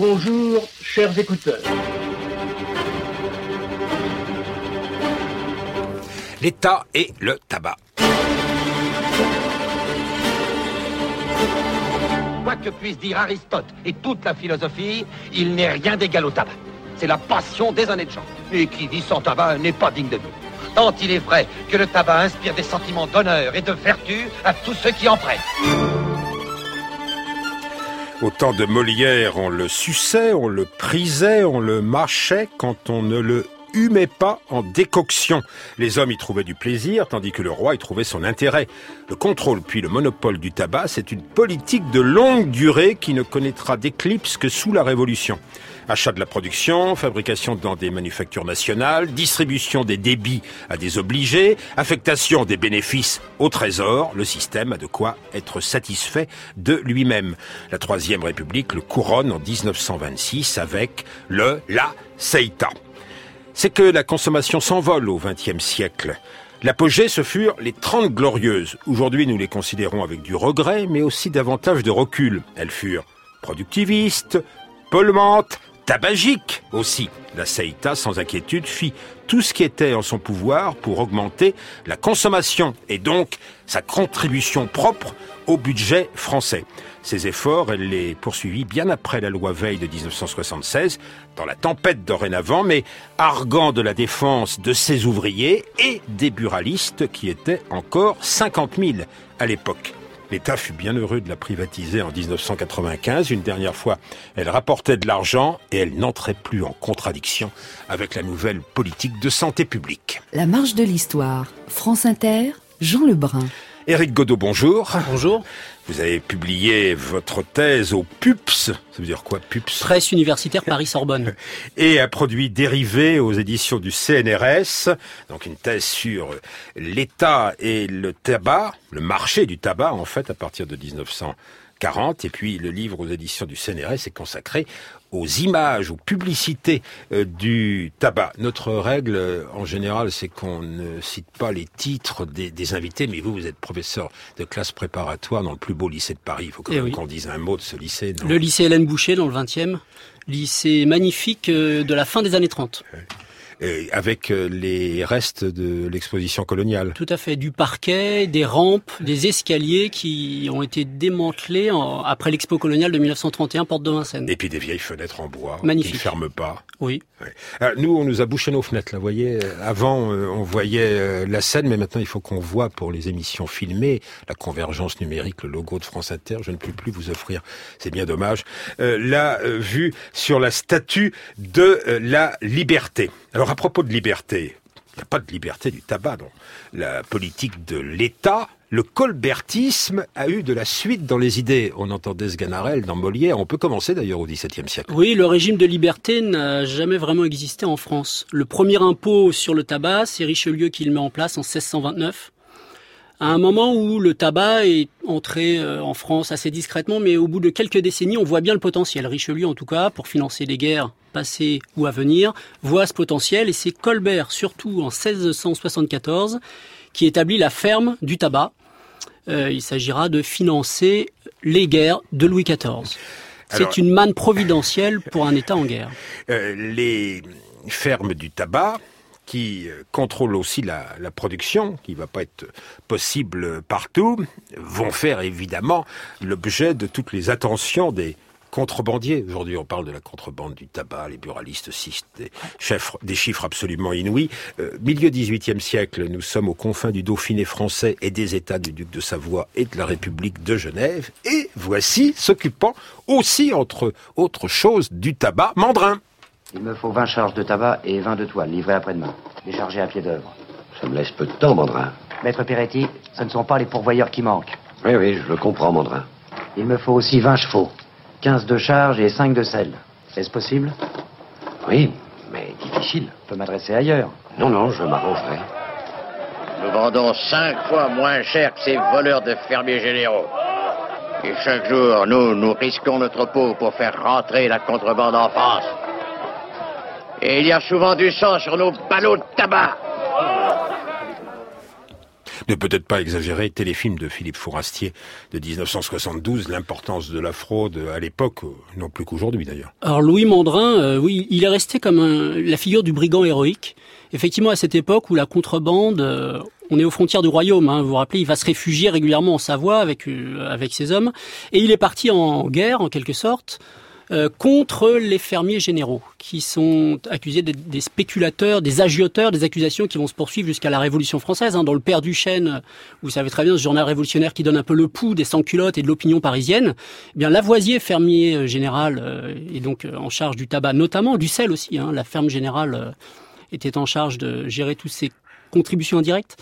Bonjour, chers écouteurs. L'État et le tabac. Quoi que puisse dire Aristote et toute la philosophie, il n'est rien d'égal au tabac. C'est la passion des honnêtes gens. Et qui vit sans tabac n'est pas digne de nous. Tant il est vrai que le tabac inspire des sentiments d'honneur et de vertu à tous ceux qui en prennent. Au temps de Molière, on le suçait, on le prisait, on le mâchait quand on ne le humait pas en décoction. Les hommes y trouvaient du plaisir, tandis que le roi y trouvait son intérêt. Le contrôle puis le monopole du tabac, c'est une politique de longue durée qui ne connaîtra d'éclipse que sous la Révolution. Achat de la production, fabrication dans des manufactures nationales, distribution des débits à des obligés, affectation des bénéfices au trésor, le système a de quoi être satisfait de lui-même. La Troisième République le couronne en 1926 avec le La Seita. C'est que la consommation s'envole au XXe siècle. L'apogée, ce furent les Trente Glorieuses. Aujourd'hui, nous les considérons avec du regret, mais aussi davantage de recul. Elles furent productivistes, polluantes, tabagique aussi. La Seita, sans inquiétude, fit tout ce qui était en son pouvoir pour augmenter la consommation et donc sa contribution propre au budget français. Ces efforts, elle les poursuivit bien après la loi Veil de 1976, dans la tempête dorénavant, mais arguant de la défense de ses ouvriers et des buralistes qui étaient encore 50 000 à l'époque. L'État fut bien heureux de la privatiser en 1995. Une dernière fois, elle rapportait de l'argent et elle n'entrait plus en contradiction avec la nouvelle politique de santé publique. La marche de l'histoire. France Inter, Jean Lebrun. Éric Godot, bonjour. Bonjour. Vous avez publié votre thèse au PUPS, ça veut dire quoi PUPS? Presse universitaire Paris-Sorbonne. Et un produit dérivé aux éditions du CNRS, donc une thèse sur l'État et le tabac, le marché du tabac en fait à partir de 1940. Et puis le livre aux éditions du CNRS est consacré aux images, aux publicités euh, du tabac. Notre règle, euh, en général, c'est qu'on ne cite pas les titres des, des, invités, mais vous, vous êtes professeur de classe préparatoire dans le plus beau lycée de Paris. Il faut quand Eh même oui. qu'on dise un mot de ce lycée. non Le lycée Hélène Boucher dans le 20e. Lycée magnifique euh, de la fin des années 30. Euh, avec euh, les restes de l'exposition coloniale. Tout à fait. Du parquet, des rampes, des escaliers qui ont été démantelés en- après l'expo coloniale de 1931, porte de Vincennes. Et puis des vieilles fenêtres en bois Magnifique. qui ne ferment pas. Oui. Ouais. Alors, nous, on nous a bouché nos fenêtres. Là, vous voyez, euh, avant, euh, on voyait euh, la scène, mais maintenant, il faut qu'on voit pour les émissions filmées la convergence numérique, le logo de France Inter. Je ne peux plus vous offrir. C'est bien dommage. Euh, la euh, vue sur la statue de euh, la liberté. Alors, à propos de liberté, il n'y a pas de liberté du tabac dans la politique de l'État. Le colbertisme a eu de la suite dans les idées. On entendait Sganarelle dans Molière. On peut commencer d'ailleurs au XVIIe siècle. Oui, le régime de liberté n'a jamais vraiment existé en France. Le premier impôt sur le tabac, c'est Richelieu qui le met en place en 1629. À un moment où le tabac est entré euh, en France assez discrètement, mais au bout de quelques décennies, on voit bien le potentiel. Richelieu, en tout cas, pour financer les guerres passées ou à venir, voit ce potentiel et c'est Colbert, surtout en 1674, qui établit la ferme du tabac. Euh, il s'agira de financer les guerres de Louis XIV. C'est une manne providentielle pour un État en guerre. Euh, les fermes du tabac qui euh, contrôlent aussi la, production, qui va pas être possible partout, vont faire évidemment l'objet de toutes les attentions des contrebandiers. Aujourd'hui, on parle de la contrebande du tabac, les buralistes citent des, chiffres- des chiffres absolument inouïs. Euh, milieu 18e siècle, nous sommes aux confins du Dauphiné français et des États du duc de Savoie et de la République de Genève. Et voici s'occupant aussi, entre autres choses, du tabac, Mandrin. Il me faut 20 charges de tabac et 20 de toile, livrées après-demain. Déchargées à pied d'œuvre. Ça me laisse peu de temps, Mandrin. Maître Peretti, ce ne sont pas les pourvoyeurs qui manquent. Oui, oui, je le comprends, Mandrin. Il me faut aussi 20 chevaux. 15 de charge et 5 de sel. Est-ce possible? Oui, mais difficile. Je peux m'adresser ailleurs. Non, non, je m'arrangerai. Nous vendons cinq fois moins cher que ces voleurs de fermiers généraux. Et chaque jour, nous, nous risquons notre peau pour faire rentrer la contrebande en France. Et il y a souvent du sang sur nos ballots de tabac. Ne peut-être pas exagérer, téléfilm de Philippe Fourastier de 1972, l'importance de la fraude à l'époque, euh, non plus qu'aujourd'hui d'ailleurs. Alors Louis Mandrin, euh, oui, il est resté comme un, la figure du brigand héroïque. Effectivement, à cette époque où la contrebande, euh, on est aux frontières du royaume, hein, vous vous rappelez, il va se réfugier régulièrement en Savoie avec, avec ses hommes, et il est parti en guerre, en quelque sorte, euh, contre les fermiers généraux, qui sont accusés des, spéculateurs, des agioteurs, des accusations qui vont se poursuivre jusqu'à la Révolution française. Hein, dans le Père du Chêne, vous savez très bien, ce journal révolutionnaire qui donne un peu le pouls des sans-culottes et de l'opinion parisienne, eh bien Lavoisier, fermier euh, général, euh, est donc euh, en charge du tabac, notamment du sel aussi. Hein, la ferme générale était en charge de gérer tous ces contributions indirectes,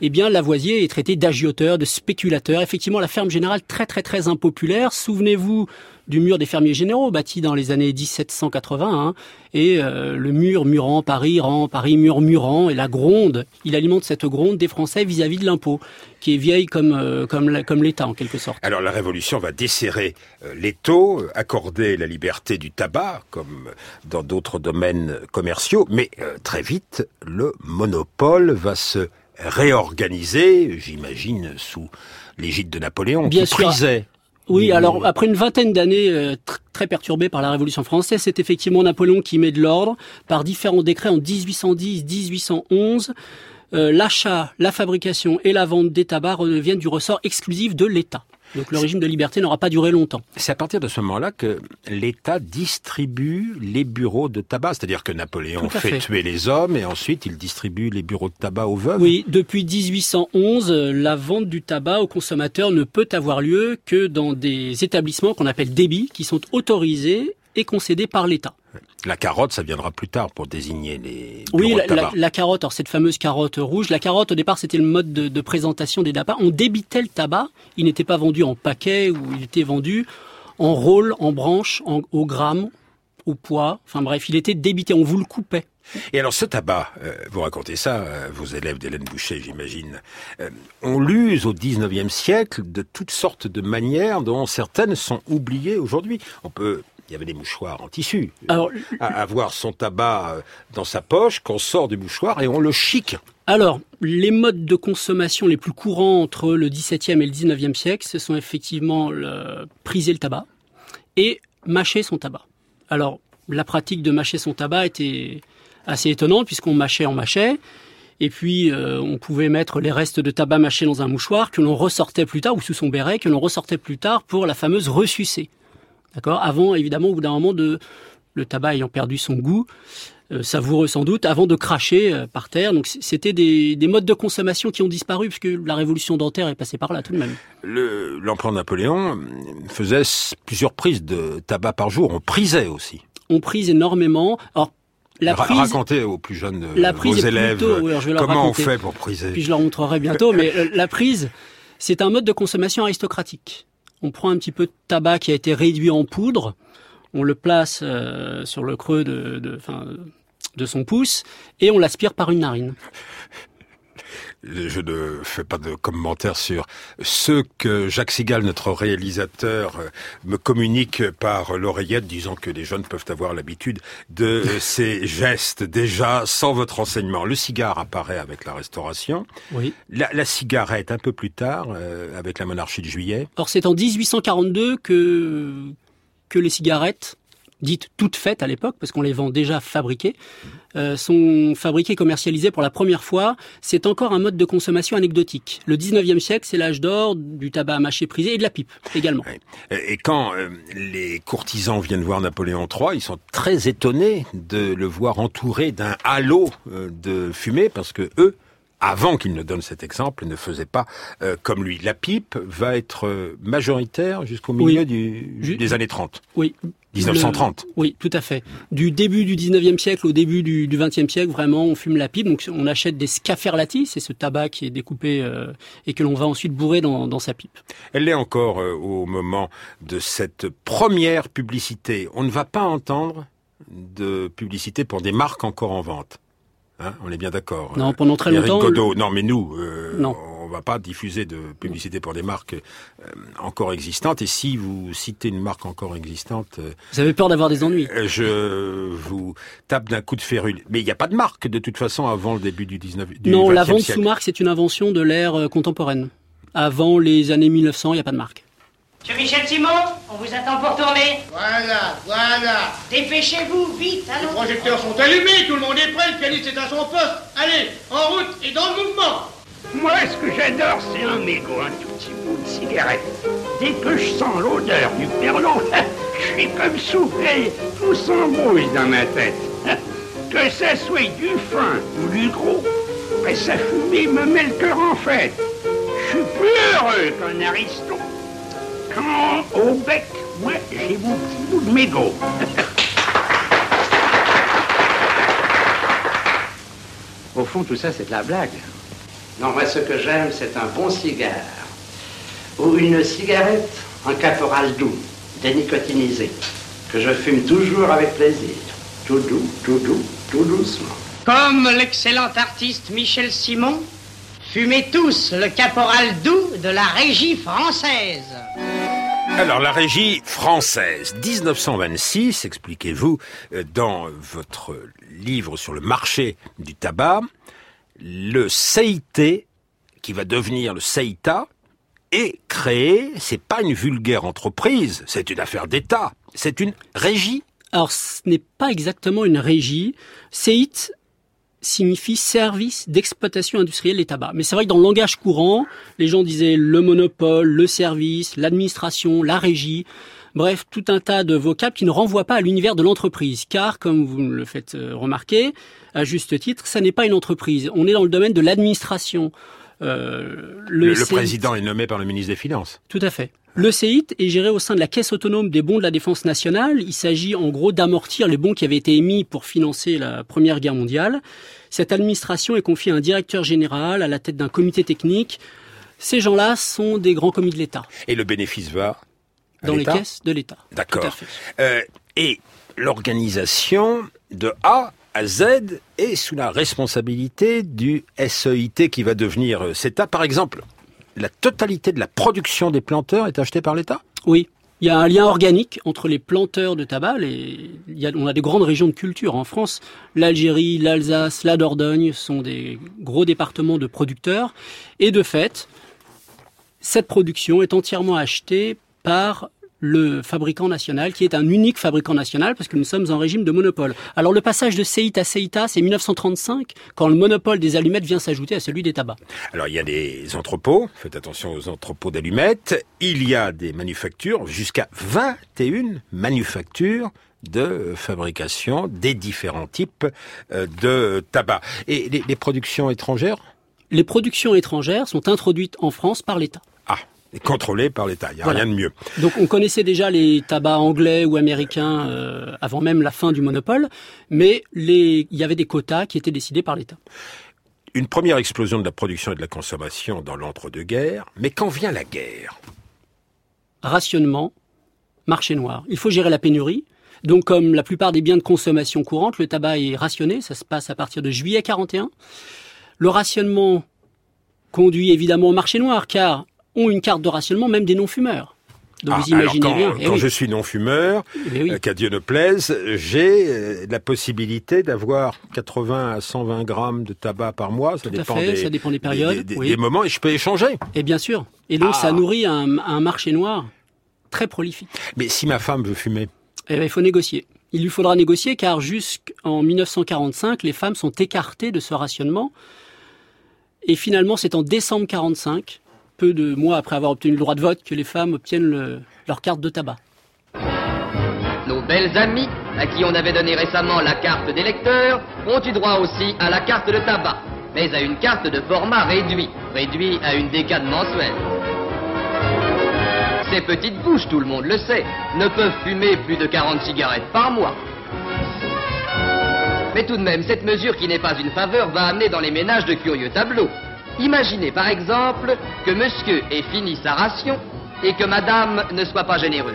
eh bien Lavoisier est traité d'agioteur, de spéculateur. Effectivement, la ferme générale très très très impopulaire. Souvenez-vous du mur des fermiers généraux, bâti dans les années 1780, hein, et euh, le mur murant Paris rend Paris murmurant, et la gronde, il alimente cette gronde des Français vis-à-vis de l'impôt, qui est vieille comme euh, comme comme l'État en quelque sorte. Alors la Révolution va desserrer euh, les taux, accorder la liberté du tabac, comme dans d'autres domaines commerciaux, mais euh, très vite le monopole va se réorganiser, j'imagine sous l'égide de Napoléon, Bien qui sûr. prisait Oui, alors après une vingtaine d'années euh, tr- très perturbées par la Révolution française, c'est effectivement Napoléon qui met de l'ordre par différents décrets en 1810-1811. Euh, L'achat, la fabrication et la vente des tabacs reviennent du ressort exclusif de l'État. Donc le régime de liberté n'aura pas duré longtemps. C'est à partir de ce moment-là que l'État distribue les bureaux de tabac, c'est-à-dire que Napoléon fait, fait. tuer les hommes et ensuite il distribue les bureaux de tabac aux veuves. Oui, depuis 1811, euh, la vente du tabac aux consommateurs ne peut avoir lieu que dans des établissements qu'on appelle débits, qui sont autorisés et concédés par l'État. La carotte, ça viendra plus tard pour désigner les Oui, de la, tabac. la- la carotte, alors cette fameuse carotte rouge, la carotte au départ c'était le mode de, de présentation des tabacs. On débitait le tabac, il n'était pas vendu en paquet ou il était vendu en rôle, en branche, en, au gramme, au poids. Enfin bref, il était débité, on vous le coupait. Et alors ce tabac, euh, vous racontez ça, euh, vos élèves d'Hélène Boucher, j'imagine, euh, on l'use au 19e siècle de toutes sortes de manières dont certaines sont oubliées aujourd'hui. On peut... Il y avait des mouchoirs en tissu. Alors, À avoir son tabac euh, dans sa poche, qu'on sort du mouchoir et on le chic. Alors, les modes de consommation les plus courants entre le XVIIe et le XIXe siècle, ce sont effectivement le, priser le tabac et mâcher son tabac. Alors, la pratique de mâcher son tabac était assez étonnante puisqu'on mâchait, on mâchait. Et puis, euh, on pouvait mettre les restes de tabac mâché dans un mouchoir que l'on ressortait plus tard, ou sous son béret, que l'on ressortait plus tard pour la fameuse ressucée. D'accord? Avant, évidemment, au bout d'un moment, de, le tabac ayant perdu son goût, euh, savoureux sans doute, avant de cracher euh, par terre. Donc c'était des, des modes de consommation qui ont disparu puisque la révolution dentaire est passée par là tout de même. Le- L'empereur Napoléon faisait plusieurs prises de tabac par jour. On prisait aussi. On prise énormément. Alors la prise, Racontez aux plus jeunes, la prise vos est élèves, plutôt- oui, comment raconter. on fait pour priser. puis je leur montrerai bientôt, mais euh, la prise, c'est un mode de consommation aristocratique. On prend un petit peu de tabac qui a été réduit en poudre, on le place euh, sur le creux de, son pouce et on l'aspire par une narine. Je ne fais pas de commentaires sur ce que Jacques Sigal, notre réalisateur, euh, me communique par l'oreillette, disant que les jeunes peuvent avoir l'habitude de ces gestes déjà sans votre enseignement. Le cigare apparaît avec la Restauration. Oui. La, la cigarette un peu plus tard, euh, avec la monarchie de Juillet. Or, c'est en 1842 que, que les cigarettes, dites toutes faites à l'époque, parce qu'on les vend déjà fabriquées, euh, sont fabriquées commercialisées pour la première fois. C'est encore un mode de consommation anecdotique. Le 19e siècle, c'est l'âge d'or du tabac mâché prisé et de la pipe également. Et quand euh, les courtisans viennent voir Napoléon III, ils sont très étonnés de le voir entouré d'un halo euh, de fumée parce que eux, avant qu'il ne donne cet exemple, ne faisaient pas euh, comme lui. La pipe va être euh, majoritaire jusqu'au milieu Oui. du, des années 30. Oui. 1930. Le- oui, tout à fait. Du début du 19e siècle au début du, du 20e siècle, vraiment, on fume la pipe. Donc, on achète des scaferlati, c'est ce tabac qui est découpé euh, et que l'on va ensuite bourrer dans, dans sa pipe. Elle l'est encore euh, au moment de cette première publicité. On ne va pas entendre de publicité pour des marques encore en vente. Hein, on est bien d'accord. Non, pendant très Éric longtemps, Godot, non mais nous, euh, Non. on va pas diffuser de publicité pour des marques euh, encore existantes. Et si vous citez une marque encore existante, euh, Vous avez peur d'avoir des ennuis. euh, je vous tape d'un coup de férule. Mais il n'y a pas de marque de toute façon avant le début du 19 du non, la 20e vente siècle. sous marque, c'est une invention de l'ère contemporaine. Avant les années 1900, il n'y a pas de marque. Monsieur Michel Simon, on vous attend pour tourner. Voilà, voilà. Dépêchez-vous, vite, Les allons. projecteurs sont allumés, tout le monde est prêt, le pianiste est à son poste. Allez, en route et dans le mouvement. Moi, ce que j'adore, c'est un mégot, un tout petit bout de cigarette. Dès que je sens l'odeur du perlon, je suis comme soufflé, tout s'embrouille dans ma tête. Que ça soit du fin ou du gros, et sa fumée me met le cœur en fête. Je suis plus heureux qu'un aristo. Quand, au bec, moi, j'ai mon petit bout de mégot. Au fond, tout ça, c'est de la blague. Non, moi, ce que j'aime, c'est un bon cigare. Ou une cigarette en caporal doux, dénicotinisée, que je fume toujours avec plaisir. Tout doux, tout doux, tout doucement. Comme l'excellent artiste Michel Simon, fumez tous le caporal doux de la régie française. Alors, la régie française, 1926, expliquez-vous, euh, dans votre livre sur le marché du tabac, le CIT, qui va devenir le CEITA, est créé, c'est pas une vulgaire entreprise, c'est une affaire d'État, c'est une régie. Alors, ce n'est pas exactement une régie. CEIT signifie service d'exploitation industrielle des tabacs. Mais c'est vrai que dans le langage courant, les gens disaient le monopole, le service, l'administration, la régie. Bref, tout un tas de vocables qui ne renvoient pas à l'univers de l'entreprise. Car, comme vous le faites euh, remarquer, à juste titre, ça n'est pas une entreprise. On est dans le domaine de l'administration. Euh, Le, le président est nommé par le ministre des Finances. tout à fait. Le CEIT est géré au sein de la Caisse autonome des bons de la défense nationale. Il s'agit en gros d'amortir les bons qui avaient été émis pour financer la Première Guerre mondiale. Cette administration est confiée à un directeur général à la tête d'un comité technique. Ces gens-là sont des grands commis de l'État, Et le bénéfice va dans les caisses de l'État. D'accord. Euh, et l'organisation de A à Z est sous la responsabilité du SEIT qui va devenir euh, CETA. Par exemple, la totalité de la production des planteurs est achetée par l'État? Oui. Il y a un lien organique entre les planteurs de tabac. On a des grandes régions de culture en France. L'Algérie, l'Alsace, la Dordogne sont des gros départements de producteurs. Et de fait, cette production est entièrement achetée par le fabricant national, qui est un unique fabricant national, parce que nous sommes en régime de monopole. Alors le passage de CEIT à CEITA, c'est 1935, quand le monopole des allumettes vient s'ajouter à celui des tabacs. Alors il y a des entrepôts, faites attention aux entrepôts d'allumettes, il y a des manufactures, jusqu'à 21 manufactures de fabrication des différents types euh, de tabac. Et les, les productions étrangères? Les productions étrangères sont introduites en France par l'État. Ah, contrôlées par l'État, il n'y a Voilà. rien de mieux. Donc on connaissait déjà les tabacs anglais ou américains euh, avant même la fin du monopole, mais les, il y avait des quotas qui étaient décidés par l'État. Une première explosion de la production et de la consommation dans l'entre-deux-guerres, mais quand vient la guerre? Rationnement, marché noir. Il faut gérer la pénurie. Donc comme la plupart des biens de consommation courante, le tabac est rationné, ça se passe à partir de juillet 41. Le rationnement conduit évidemment au marché noir, car ont une carte de rationnement même des non-fumeurs. Donc Ah, vous imaginez alors quand, bien. Eh quand oui. je suis non-fumeur, Eh oui. euh, qu'à Dieu ne plaise, j'ai euh, la possibilité d'avoir 80 à 120 grammes de tabac par mois. Ça Tout à dépend fait, des, ça dépend des périodes, des, des- oui. des moments et je peux échanger. Et bien sûr. Et donc Ah. ça nourrit un, un marché noir très prolifique. Mais si ma femme veut fumer, Eh ben, il faut négocier. Il lui faudra négocier car jusqu'en 1945, les femmes sont écartées de ce rationnement. Et finalement, c'est en décembre 45, peu de mois après avoir obtenu le droit de vote, que les femmes obtiennent le- leur carte de tabac. Nos belles amies, à qui on avait donné récemment la carte d'électeur, ont eu droit aussi à la carte de tabac, mais à une carte de format réduit, réduit à une décade mensuelle. Ces petites bouches, tout le monde le sait, ne peuvent fumer plus de 40 cigarettes par mois. Mais tout de même, cette mesure qui n'est pas une faveur va amener dans les ménages de curieux tableaux. Imaginez par exemple que monsieur ait fini sa ration et que madame ne soit pas généreuse.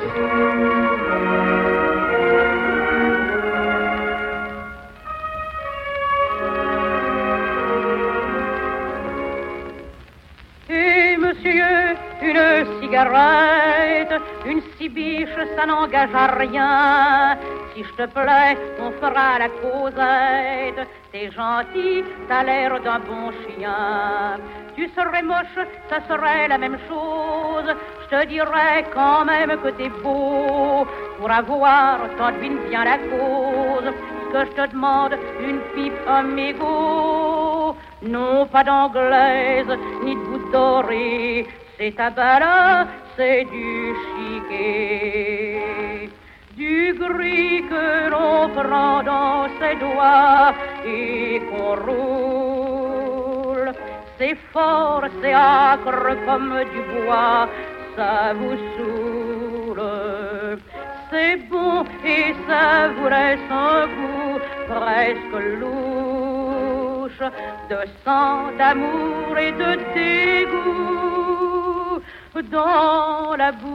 Une cibiche, ça n'engage à rien. Si je te plais, on fera la causette. T'es gentil, t'as l'air d'un bon chien. Tu serais moche, ça serait la même chose. Je te dirais quand même que t'es beau. Pour avoir, t'en devines bien la cause. Que je te demande, une pipe amigo. Non, pas d'anglaise, ni de goutte dorée. C'est ta là, c'est du chiquet. Du gris que l'on prend dans ses doigts et qu'on roule. C'est fort, c'est âcre comme du bois, ça vous saoule. C'est bon et ça vous laisse un goût presque louche de sang, d'amour et de dégoût dans la bouche.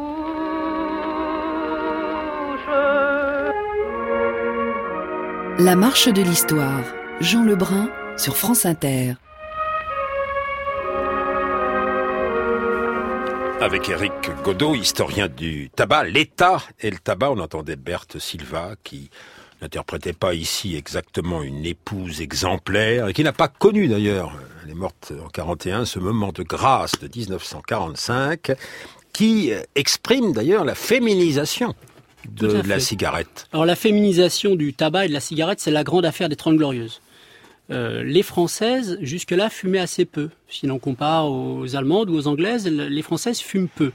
La marche de l'histoire. Jean Lebrun sur France Inter. Avec Eric Godot, historien du tabac, l'État et le tabac. On entendait Berthe Silva qui n'interprétait pas ici exactement une épouse exemplaire et qui n'a pas connu d'ailleurs, elle est morte en 41, ce moment de grâce de 1945 qui exprime d'ailleurs la féminisation de, la cigarette. Alors la féminisation du tabac et de la cigarette, c'est la grande affaire des Trente Glorieuses. Euh, les Françaises, jusque-là, fumaient assez peu. Si l'on compare aux Allemandes ou aux Anglaises, les Françaises fument peu.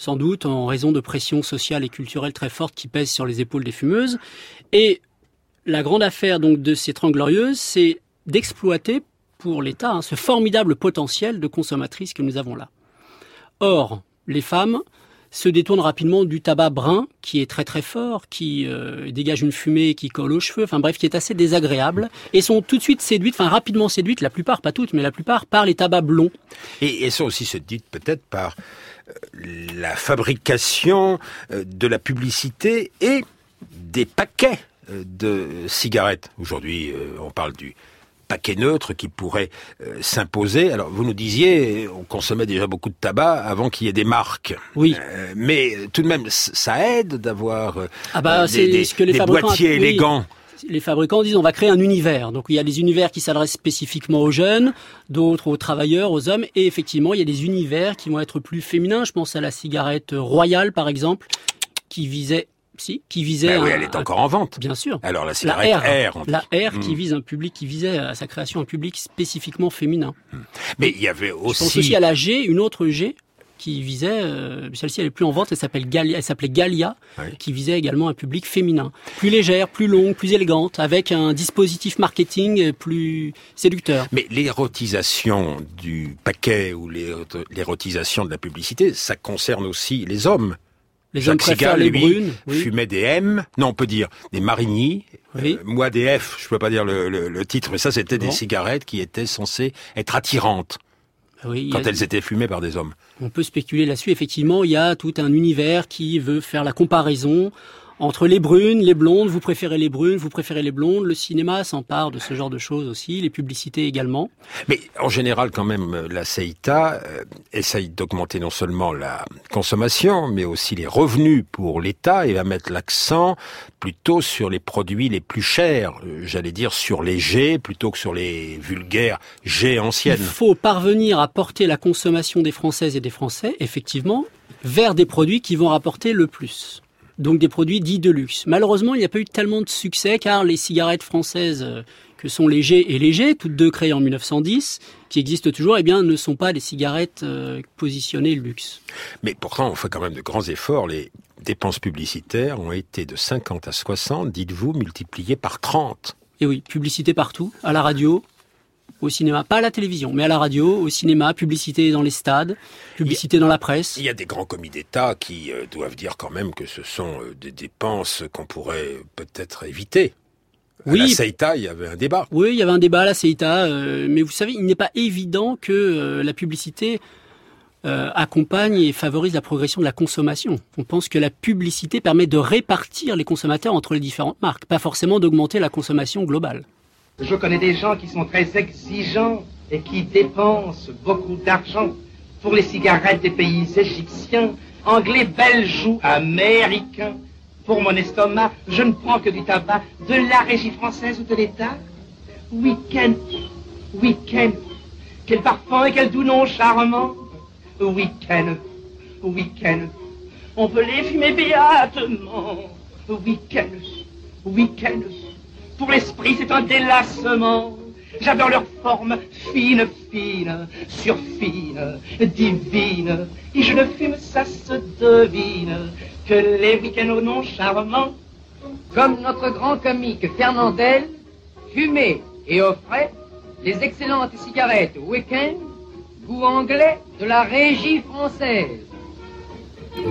Sans doute en raison de pressions sociales et culturelles très fortes qui pèsent sur les épaules des fumeuses. Et la grande affaire donc de ces Trente Glorieuses, c'est d'exploiter pour l'État hein, ce formidable potentiel de consommatrices que nous avons là. Or, les femmes se détournent rapidement du tabac brun, qui est très très fort, qui euh, dégage une fumée qui colle aux cheveux, enfin bref, qui est assez désagréable, et sont tout de suite séduites, enfin rapidement séduites, la plupart, pas toutes, mais la plupart, par les tabacs blonds. Et elles sont aussi séduites peut-être par euh, la fabrication euh, de la publicité et des paquets de cigarettes. Aujourd'hui, on parle du paquet neutre qui pourrait euh, s'imposer. Alors vous nous disiez, on consommait déjà beaucoup de tabac avant qu'il y ait des marques. Oui. Euh, mais tout de même, ça aide d'avoir euh, ah bah, des, ce que les boîtiers élégants. Les fabricants disent on va créer un univers. Donc il y a des univers qui s'adressent spécifiquement aux jeunes, d'autres aux travailleurs, aux hommes, et effectivement il y a des univers qui vont être plus féminins. Je pense à la cigarette royale par exemple, qui visait qui visait. Ben oui, elle est encore en vente. Bien sûr. Alors la cigarette la R. la R qui hmm. vise un public, qui visait à sa création un public spécifiquement féminin. Hmm. Mais il y avait aussi. Je pense aussi à la G, une autre G qui visait, euh, celle-ci elle est plus en vente, elle s'appelle Galia, elle s'appelait Galia, qui visait également un public féminin, plus légère, plus longue, plus élégante, avec un dispositif marketing plus séducteur. Mais l'érotisation du paquet ou l'érotisation de la publicité, ça concerne aussi les hommes. Les hommes préfèrent les brunes. Fumait des M, non, on peut dire des Marigny. Oui. Euh, moi, des F, je peux pas dire le, titre, mais ça, c'était des cigarettes qui étaient censées être attirantes. Oui, quand elles étaient fumées par des hommes. On peut spéculer là-dessus. Effectivement, il y a tout un univers qui veut faire la comparaison entre les brunes, les blondes, vous préférez les brunes, vous préférez les blondes. Le cinéma s'empare de ce genre de choses aussi, les publicités également. Mais en général, quand même, la CEITA euh, essaye d'augmenter non seulement la consommation, mais aussi les revenus pour l'État et va mettre l'accent plutôt sur les produits les plus chers, euh, j'allais dire sur les G plutôt que sur les vulgaires G anciennes. Il faut parvenir à porter la consommation des Françaises et des Français, effectivement, vers des produits qui vont rapporter le plus donc des produits dits de luxe. Malheureusement, il n'y a pas eu tellement de succès car les cigarettes françaises euh, que sont Léger et Léger, toutes deux créées en 1910, qui existent toujours, eh bien, ne sont pas des cigarettes euh, positionnées luxe. Mais pourtant, on fait quand même de grands efforts. Les dépenses publicitaires ont été de 50 à 60, dites-vous, multipliées par 30. Et oui, publicité partout, à la radio, au cinéma, pas à la télévision, mais à la radio, au cinéma, publicité dans les stades, publicité dans la presse. Il y a des grands commis d'État qui euh, doivent dire quand même que ce sont euh, des dépenses qu'on pourrait peut-être éviter. Oui. À la CEITA, il y avait un débat. Oui, il y avait un débat à la CEITA, euh, mais vous savez, il n'est pas évident que la publicité accompagne et favorise la progression de la consommation. On pense que la publicité permet de répartir les consommateurs entre les différentes marques, pas forcément d'augmenter la consommation globale. Je connais des gens qui sont très exigeants et qui dépensent beaucoup d'argent pour les cigarettes des pays égyptiens, anglais, belge ou américain. Pour mon estomac, je ne prends que du tabac de la régie française ou de l'État. Week-end, week-end, quel parfum et quel doux nom charmant. Week-end, week-end, on peut les fumer béatement. Week-end, week-end, pour l'esprit c'est un délassement. J'adore leur forme fine, fine, surfine, divine. Et je ne fume, ça se devine, que les week-ends au nom charmant. Comme notre grand comique Fernandel, fumait et offrait les excellentes cigarettes week-end, goût anglais de la régie française.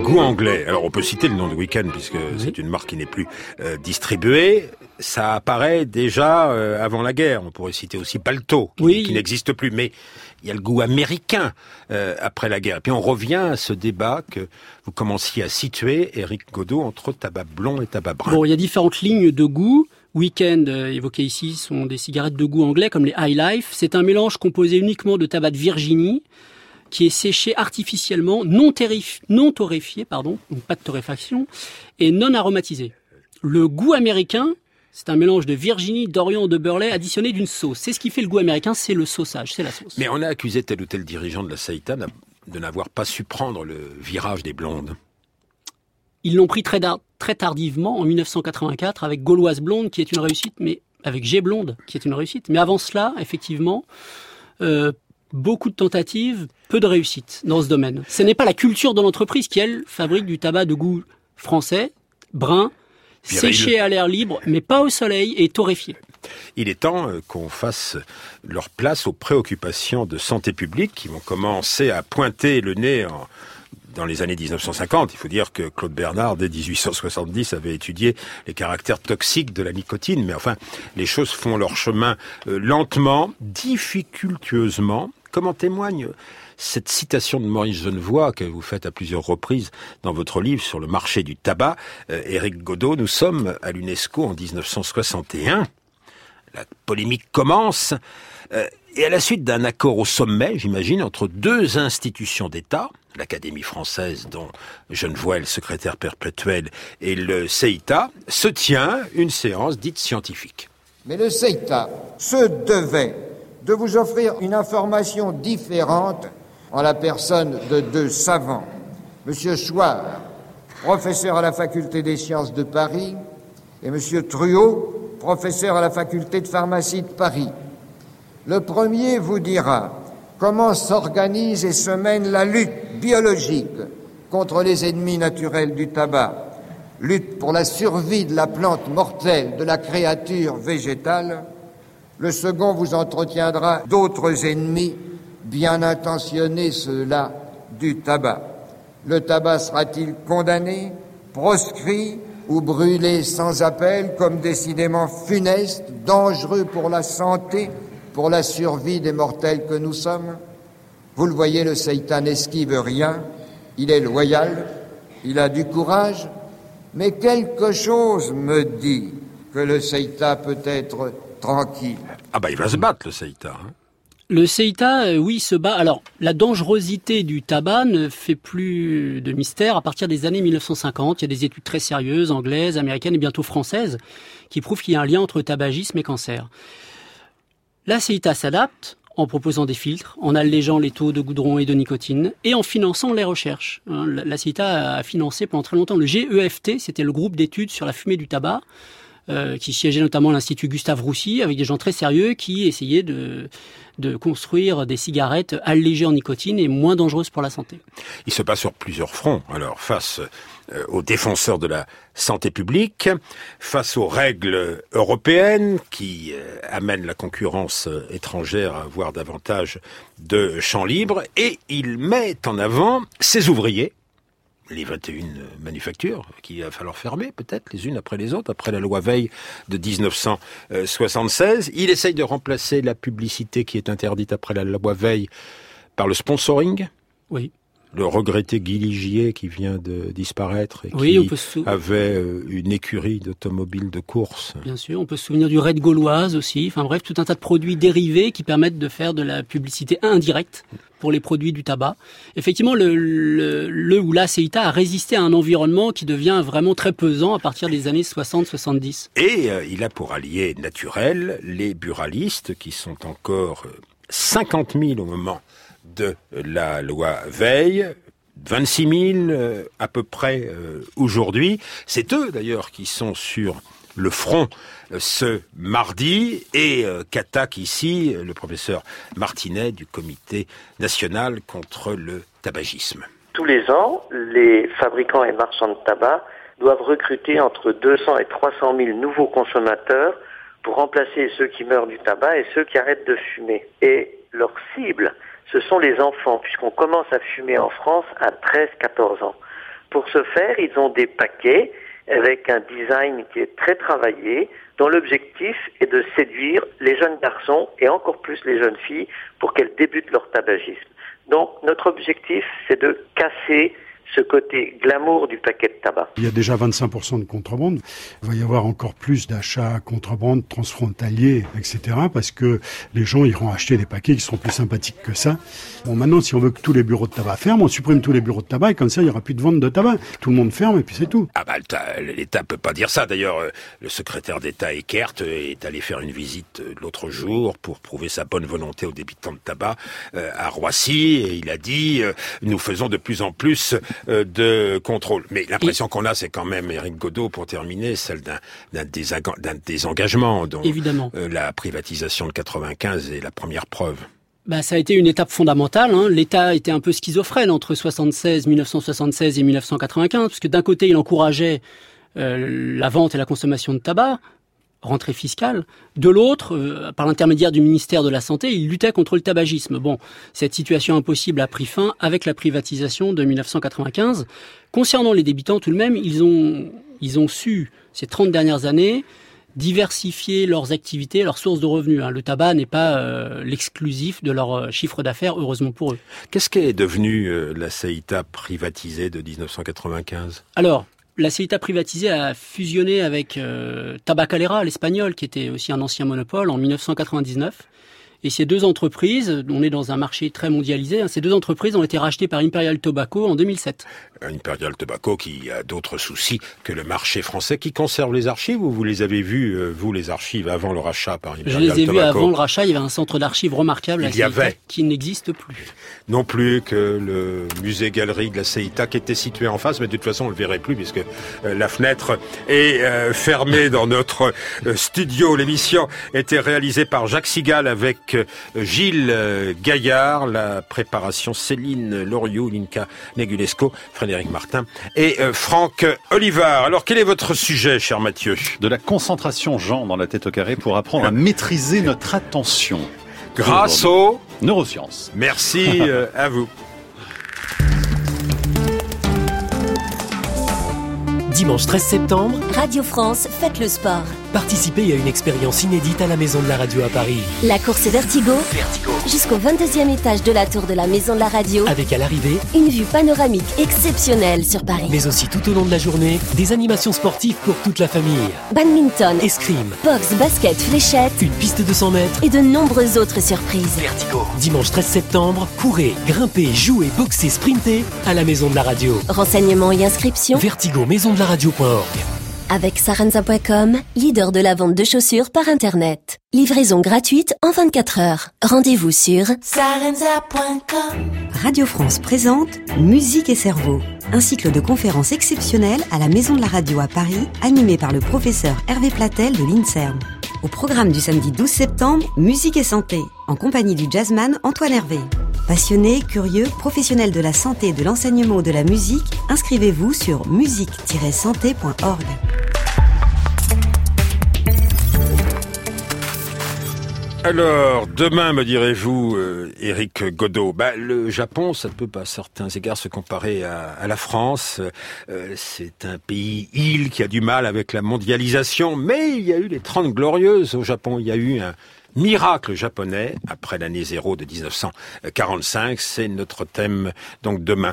Goût anglais. Alors on peut citer le nom de Weekend puisque c'est une marque qui n'est plus euh, distribuée. Ça apparaît déjà euh, avant la guerre. On pourrait citer aussi Balto, qui, qui n'existe plus. Mais il y a le goût américain euh, après la guerre. Et puis on revient à ce débat que vous commenciez à situer, Eric Godot, entre tabac blond et tabac brun. Bon, il y a différentes lignes de goût. Weekend, euh, évoquées ici, sont des cigarettes de goût anglais comme les High Life. C'est un mélange composé uniquement de tabac de Virginie qui est séché artificiellement, non, non torréfié, pardon, donc pas de torréfaction, et non aromatisé. Le goût américain, c'est un mélange de Virginie, d'Orient, de beurre additionné d'une sauce. C'est ce qui fait le goût américain, c'est le sauçage, c'est la sauce. Mais on a accusé tel ou tel dirigeant de la Saïta de n'avoir pas su prendre le virage des blondes. Ils l'ont pris très, très tardivement, en 1984, avec Gauloise Blonde, qui est une réussite, mais avec G Blonde, qui est une réussite. Mais avant cela, effectivement, euh, beaucoup de tentatives, peu de réussite dans ce domaine. Ce n'est pas la culture de l'entreprise qui, elle, fabrique du tabac de goût français, brun, séché à l'air libre, mais pas au soleil et torréfié. Il est temps euh, qu'on fasse leur place aux préoccupations de santé publique qui vont commencer à pointer le nez en, dans les années 1950. Il faut dire que Claude Bernard, dès 1870, avait étudié les caractères toxiques de la nicotine. Mais enfin, les choses font leur chemin euh, lentement, difficultueusement, comme en témoigne cette citation de Maurice Genevoix que vous faites à plusieurs reprises dans votre livre sur le marché du tabac. Euh, Éric Godot, nous sommes à l'UNESCO en 1961. La polémique commence. Euh, et à la suite d'un accord au sommet, j'imagine, entre deux institutions d'État, l'Académie française dont Genevoix est le secrétaire perpétuel et le CEITA, se tient une séance dite scientifique. Mais le CEITA se devait de vous offrir une information différente en la personne de deux savants. Monsieur Chouard, professeur à la faculté des sciences de Paris, et Monsieur Truot, professeur à la faculté de pharmacie de Paris. Le premier vous dira comment s'organise et se mène la lutte biologique contre les ennemis naturels du tabac, lutte pour la survie de la plante mortelle de la créature végétale, le second vous entretiendra d'autres ennemis bien intentionnés, ceux-là, du tabac. Le tabac sera-t-il condamné, proscrit ou brûlé sans appel comme décidément funeste, dangereux pour la santé, pour la survie des mortels que nous sommes? Vous le voyez, le Seitan n'esquive rien, il est loyal, il a du courage, mais quelque chose me dit que le Seita peut être tranquille. Ah bah il va se battre le Seita. Hein. Le CETA, euh, oui, se bat. Alors, la dangerosité du tabac ne fait plus de mystère à partir des années 1950. Il y a des études très sérieuses, anglaises, américaines et bientôt françaises, qui prouvent qu'il y a un lien entre tabagisme et cancer. La CETA s'adapte en proposant des filtres, en allégeant les taux de goudron et de nicotine, et en finançant les recherches. Hein, la CETA a financé pendant très longtemps le GEFT, c'était le groupe d'études sur la fumée du tabac, euh, qui siégeait notamment à l'Institut Gustave Roussy, avec des gens très sérieux qui essayaient de, de construire des cigarettes allégées en nicotine et moins dangereuses pour la santé. Il se passe sur plusieurs fronts. Alors, face euh, aux défenseurs de la santé publique, face aux règles européennes qui euh, amènent la concurrence étrangère à avoir davantage de champs libres, et il met en avant ses ouvriers, les 21 manufactures qu'il va falloir fermer, peut-être les unes après les autres, après la loi Veil de 1976. Il essaye de remplacer la publicité qui est interdite après la loi Veil par le sponsoring. Oui. Le regretté Guy Ligier qui vient de disparaître et Oui, on qui peut se sou- avait euh, une écurie d'automobiles de course. Bien sûr, on peut se souvenir du raid gauloise aussi. Enfin bref, tout un tas de produits dérivés qui permettent de faire de la publicité indirecte pour les produits du tabac. Effectivement, le, le, le ou la CETA a résisté à un environnement qui devient vraiment très pesant à partir des années 60-70. Et euh, il a pour allié naturel les buralistes qui sont encore euh, 50 000 au moment de la loi Veil, 26 000 euh, à peu près euh, aujourd'hui. C'est eux d'ailleurs qui sont sur le front euh, ce mardi et qu'attaque ici le professeur Martinet du comité national contre le tabagisme. Tous les ans, les fabricants et marchands de tabac doivent recruter entre 200 et 300 000 nouveaux consommateurs pour remplacer ceux qui meurent du tabac et ceux qui arrêtent de fumer. Et leur cible, ce sont les enfants, puisqu'on commence à fumer en France à 13-14 ans. Pour ce faire, ils ont des paquets avec un design qui est très travaillé, dont l'objectif est de séduire les jeunes garçons et encore plus les jeunes filles pour qu'elles débutent leur tabagisme. Donc notre objectif, c'est de casser ce côté glamour du paquet de tabac. Il y a déjà 25% de contrebande. Il va y avoir encore plus d'achats contrebande transfrontaliers, etc. Parce que les gens iront acheter des paquets qui seront plus sympathiques que ça. Bon, maintenant, si on veut que tous les bureaux de tabac ferment, on supprime tous les bureaux de tabac et comme ça, il n'y aura plus de vente de tabac. Tout le monde ferme et puis c'est tout. Ah bah l'État- peut pas dire ça. D'ailleurs, euh, le secrétaire d'État Eckert euh, est allé faire une visite euh, l'autre jour pour prouver sa bonne volonté aux débitants de tabac à Roissy et il a dit nous faisons de plus en plus de contrôle. Mais l'impression qu'on a, c'est quand même Éric Godot pour terminer celle d'un désengagement dont Évidemment. euh, la privatisation de 95 est la première preuve. Bah, ça a été une étape fondamentale. Hein. L'État était un peu schizophrène entre 76, 1976 et 1995, parce que d'un côté, il encourageait euh, la vente et la consommation de tabac, rentrée fiscale. De l'autre, euh, par l'intermédiaire du ministère de la Santé, il luttait contre le tabagisme. Bon, cette situation impossible a pris fin avec la privatisation de 1995. Concernant les débitants, tout de même, ils ont, ils ont su, ces 30 dernières années, diversifier leurs activités, leurs sources de revenus. hein. Le tabac n'est pas euh, l'exclusif de leur euh, chiffre d'affaires, heureusement pour eux. Qu'est-ce qu'est devenu euh, la CETA privatisée de 1995 Alors, la CETA privatisée a fusionné avec euh, Tabacalera, l'espagnol, qui était aussi un ancien monopole, en 1999. Et ces deux entreprises, on est dans un marché très mondialisé, hein, ces deux entreprises ont été rachetées par Imperial Tobacco en 2007. Imperial Tobacco qui a d'autres soucis que le marché français qui conserve les archives ou vous les avez vus, euh, vous, les archives, avant le rachat par Je Imperial les ai Tobacco avant le rachat, il y avait un centre d'archives remarquable, Il la y CETA, avait. qui n'existe plus. Non plus que le musée-galerie de la qui était situé en face, mais de toute façon on le verrait plus puisque euh, la fenêtre est euh, fermée dans notre studio. L'émission était réalisée par Jacques Sigal avec euh, Gilles euh, Gaillard, la préparation Céline Loriot, Linka Negulesco, Frédéric Martin et euh, Franck Olivard. Alors quel est votre sujet, cher Mathieu? De la concentration, Jean, dans la tête au carré pour apprendre à maîtriser notre attention. Grâce aux neurosciences. Merci à vous. Dimanche 13 septembre, Radio France, faites le sport. Participez à une expérience inédite à la Maison de la Radio à Paris. La course Vertigo, Vertigo. jusqu'au 22e étage de la tour de la Maison de la Radio, Avec à l'arrivée, une vue panoramique exceptionnelle sur Paris. mais aussi tout au long de la journée, des animations sportives pour toute la famille. Badminton, Escrime, boxe, basket, fléchette une piste de 100 mètres. et de nombreuses autres surprises. Vertigo. Dimanche 13 septembre, courez, grimpez, jouez, boxez, sprintez à la Maison de la Radio. Renseignements et inscriptions Vertigo, maison de la radio.org. avec sarenza.com, leader de la vente de chaussures par Internet. Livraison gratuite en 24 heures. Rendez-vous sur sarenza.com. Radio France présente Musique et cerveau, un cycle de conférences exceptionnelles à la Maison de la Radio à Paris, animé par le professeur Hervé Platel de l'INSERM. Au programme du samedi 12 septembre, Musique et santé, en compagnie du jazzman Antoine Hervé. Passionné, curieux, professionnel de la santé de l'enseignement ou de la musique, inscrivez-vous sur musique-santé.org. Alors, demain, me direz-vous, euh, Éric Godot, bah, le Japon, ça ne peut pas à certains égards se comparer à, à la France. Euh, c'est un pays île qui a du mal avec la mondialisation, mais il y a eu les 30 glorieuses au Japon. Il y a eu un miracle japonais après l'année zéro de 1945. C'est notre thème, donc demain,